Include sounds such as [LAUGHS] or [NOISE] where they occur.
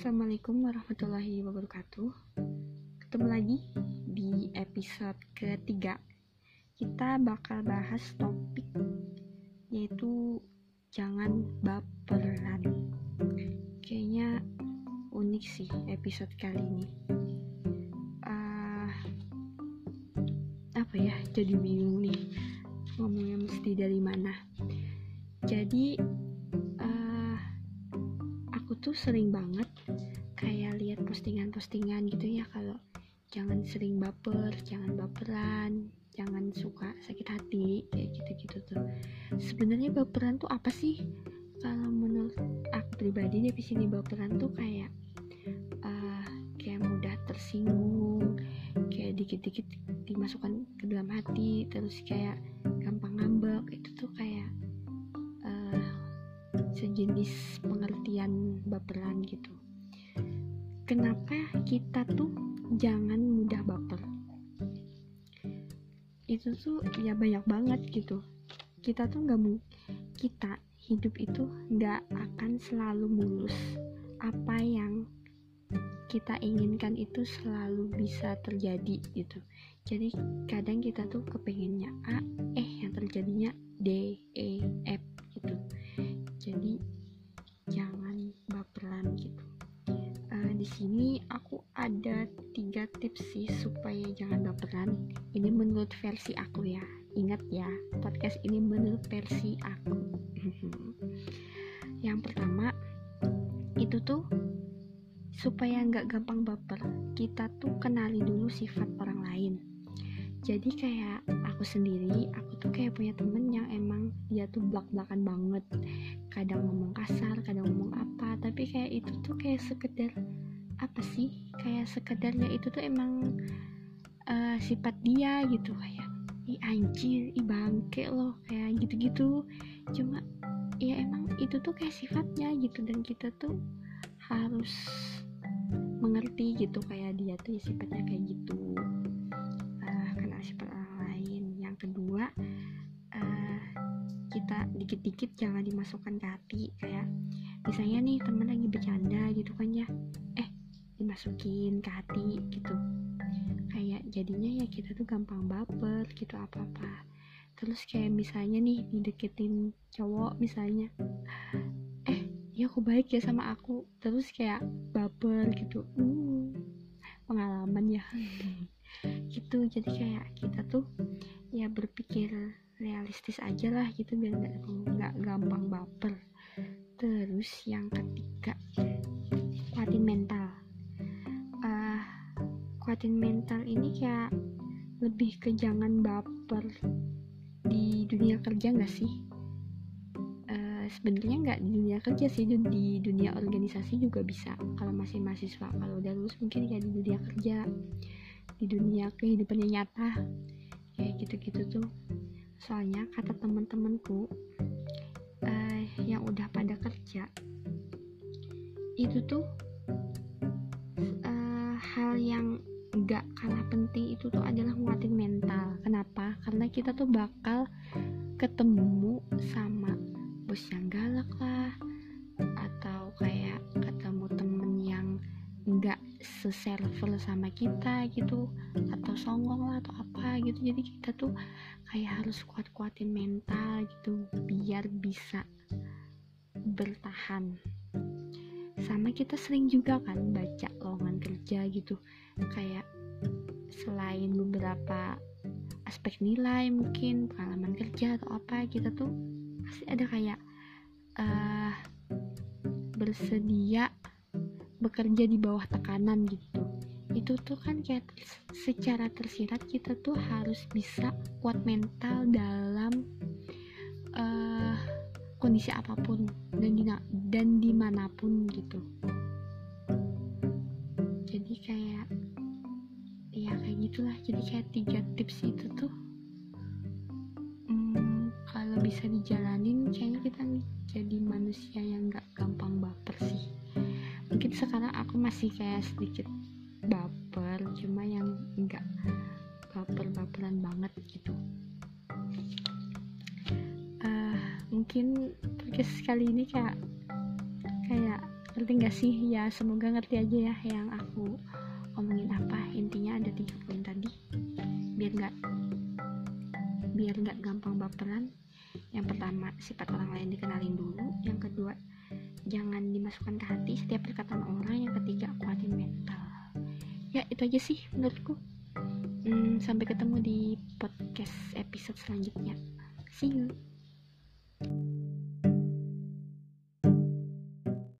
Assalamualaikum warahmatullahi wabarakatuh. Ketemu lagi di episode ketiga. Kita bakal bahas topik Yaitu Jangan baperan. Kayaknya unik sih episode kali ini. Uh, Apa ya? Jadi bingung nih. Ngomongnya mesti dari mana? Jadi uh, Aku tuh sering banget lihat postingan-postingan gitu ya kalau jangan sering baper, jangan baperan, jangan suka sakit hati kayak gitu-gitu tuh. Sebenarnya baperan tuh apa sih? Kalau menurut aku pribadi definisi baperan tuh kayak uh, kayak mudah tersinggung, kayak dikit-dikit dimasukkan ke dalam hati, terus kayak gampang ngambek itu tuh kayak uh, sejenis pengertian baperan gitu kenapa kita tuh jangan mudah baper? Itu tuh ya banyak banget gitu. Kita tuh nggak mau kita hidup itu nggak akan selalu mulus. Apa yang kita inginkan itu selalu bisa terjadi gitu. Jadi kadang kita tuh kepengennya A eh yang terjadinya D E F gitu. Jadi ada tiga tips sih supaya jangan baperan. Ini menurut versi aku ya. Ingat ya podcast ini menurut versi aku. [LAUGHS] Yang pertama itu tuh supaya nggak gampang baper kita tuh kenali dulu sifat orang lain. Jadi kayak aku sendiri aku tuh kayak punya temen yang emang dia tuh belak-belakan banget. Kadang ngomong kasar kadang ngomong apa tapi kayak itu tuh kayak sekedar apa sih kayak sekedarnya itu tuh emang uh, sifat dia gitu kayak i anjir i bangke loh kayak gitu-gitu. Cuma ya emang itu tuh kayak sifatnya gitu dan kita tuh harus mengerti gitu kayak dia tuh ya sifatnya kayak gitu. Sifat orang lain. Yang kedua uh, kita dikit-dikit jangan dimasukkan ke hati kayak misalnya nih temen lagi bercanda gitu kan ya. Eh dimasukin ke hati gitu. Kayak jadinya ya kita tuh gampang baper gitu apa-apa. Terus kayak misalnya nih dideketin cowok misalnya eh ya aku baik ya sama aku. Terus kayak baper gitu hmm, pengalaman ya. [LAUGHS] Gitu jadi kayak kita tuh ya berpikir realistis aja lah gitu biar nggak gampang baper. Terus yang ketiga kuatin mental. uh, kuatin mental ini kayak lebih ke jangan baper di dunia kerja nggak sih? Uh, sebenarnya nggak di dunia kerja sih di dunia organisasi juga bisa. Kalau masih mahasiswa kalau udah lulus mungkin kayak di dunia kerja di dunia kehidupannya nyata kayak gitu-gitu tuh. Soalnya kata teman-temanku uh, yang udah pada kerja itu tuh uh, hal yang gak kalah penting itu tuh adalah nguatin mental. Kenapa? Karena kita tuh bakal ketemu sama bos yang galak lah atau kayak ketemu temen yang nggak seserver sama kita gitu atau songong lah atau apa gitu. Jadi kita tuh kayak harus kuat-kuatin mental gitu biar bisa bertahan. Sama kita sering juga kan baca lowongan kerja gitu kayak selain beberapa aspek nilai mungkin pengalaman kerja atau apa kita tuh pasti ada kayak uh, bersedia bekerja di bawah tekanan gitu. Itu tuh kan kayak secara tersirat kita tuh harus bisa kuat mental dalam uh, kondisi apa pun dan di dan di mana pun gitu. Jadi kayak ya kayak gitulah. Jadi kayak tiga tips itu tuh hmm, kalau bisa dijalanin kayaknya kita jadi manusia yang gak gampang baper sih. Mungkin sekarang aku masih kayak sedikit baper cuma yang enggak baper-baperan banget gitu. Uh, mungkin podcast kali ini kayak kayak ngerti gak sih? Ya semoga ngerti aja ya yang aku omongin apa intinya ada tiga poin tadi. Biar nggak biar nggak gampang baperan. Yang pertama sifat orang lain dikenalin dulu. Yang kedua jangan dimasukkan ke hati setiap perkataan orang. Yang ketiga kuatin mental. Ya itu aja sih menurutku. Hmm, sampai ketemu di podcast episode selanjutnya. See you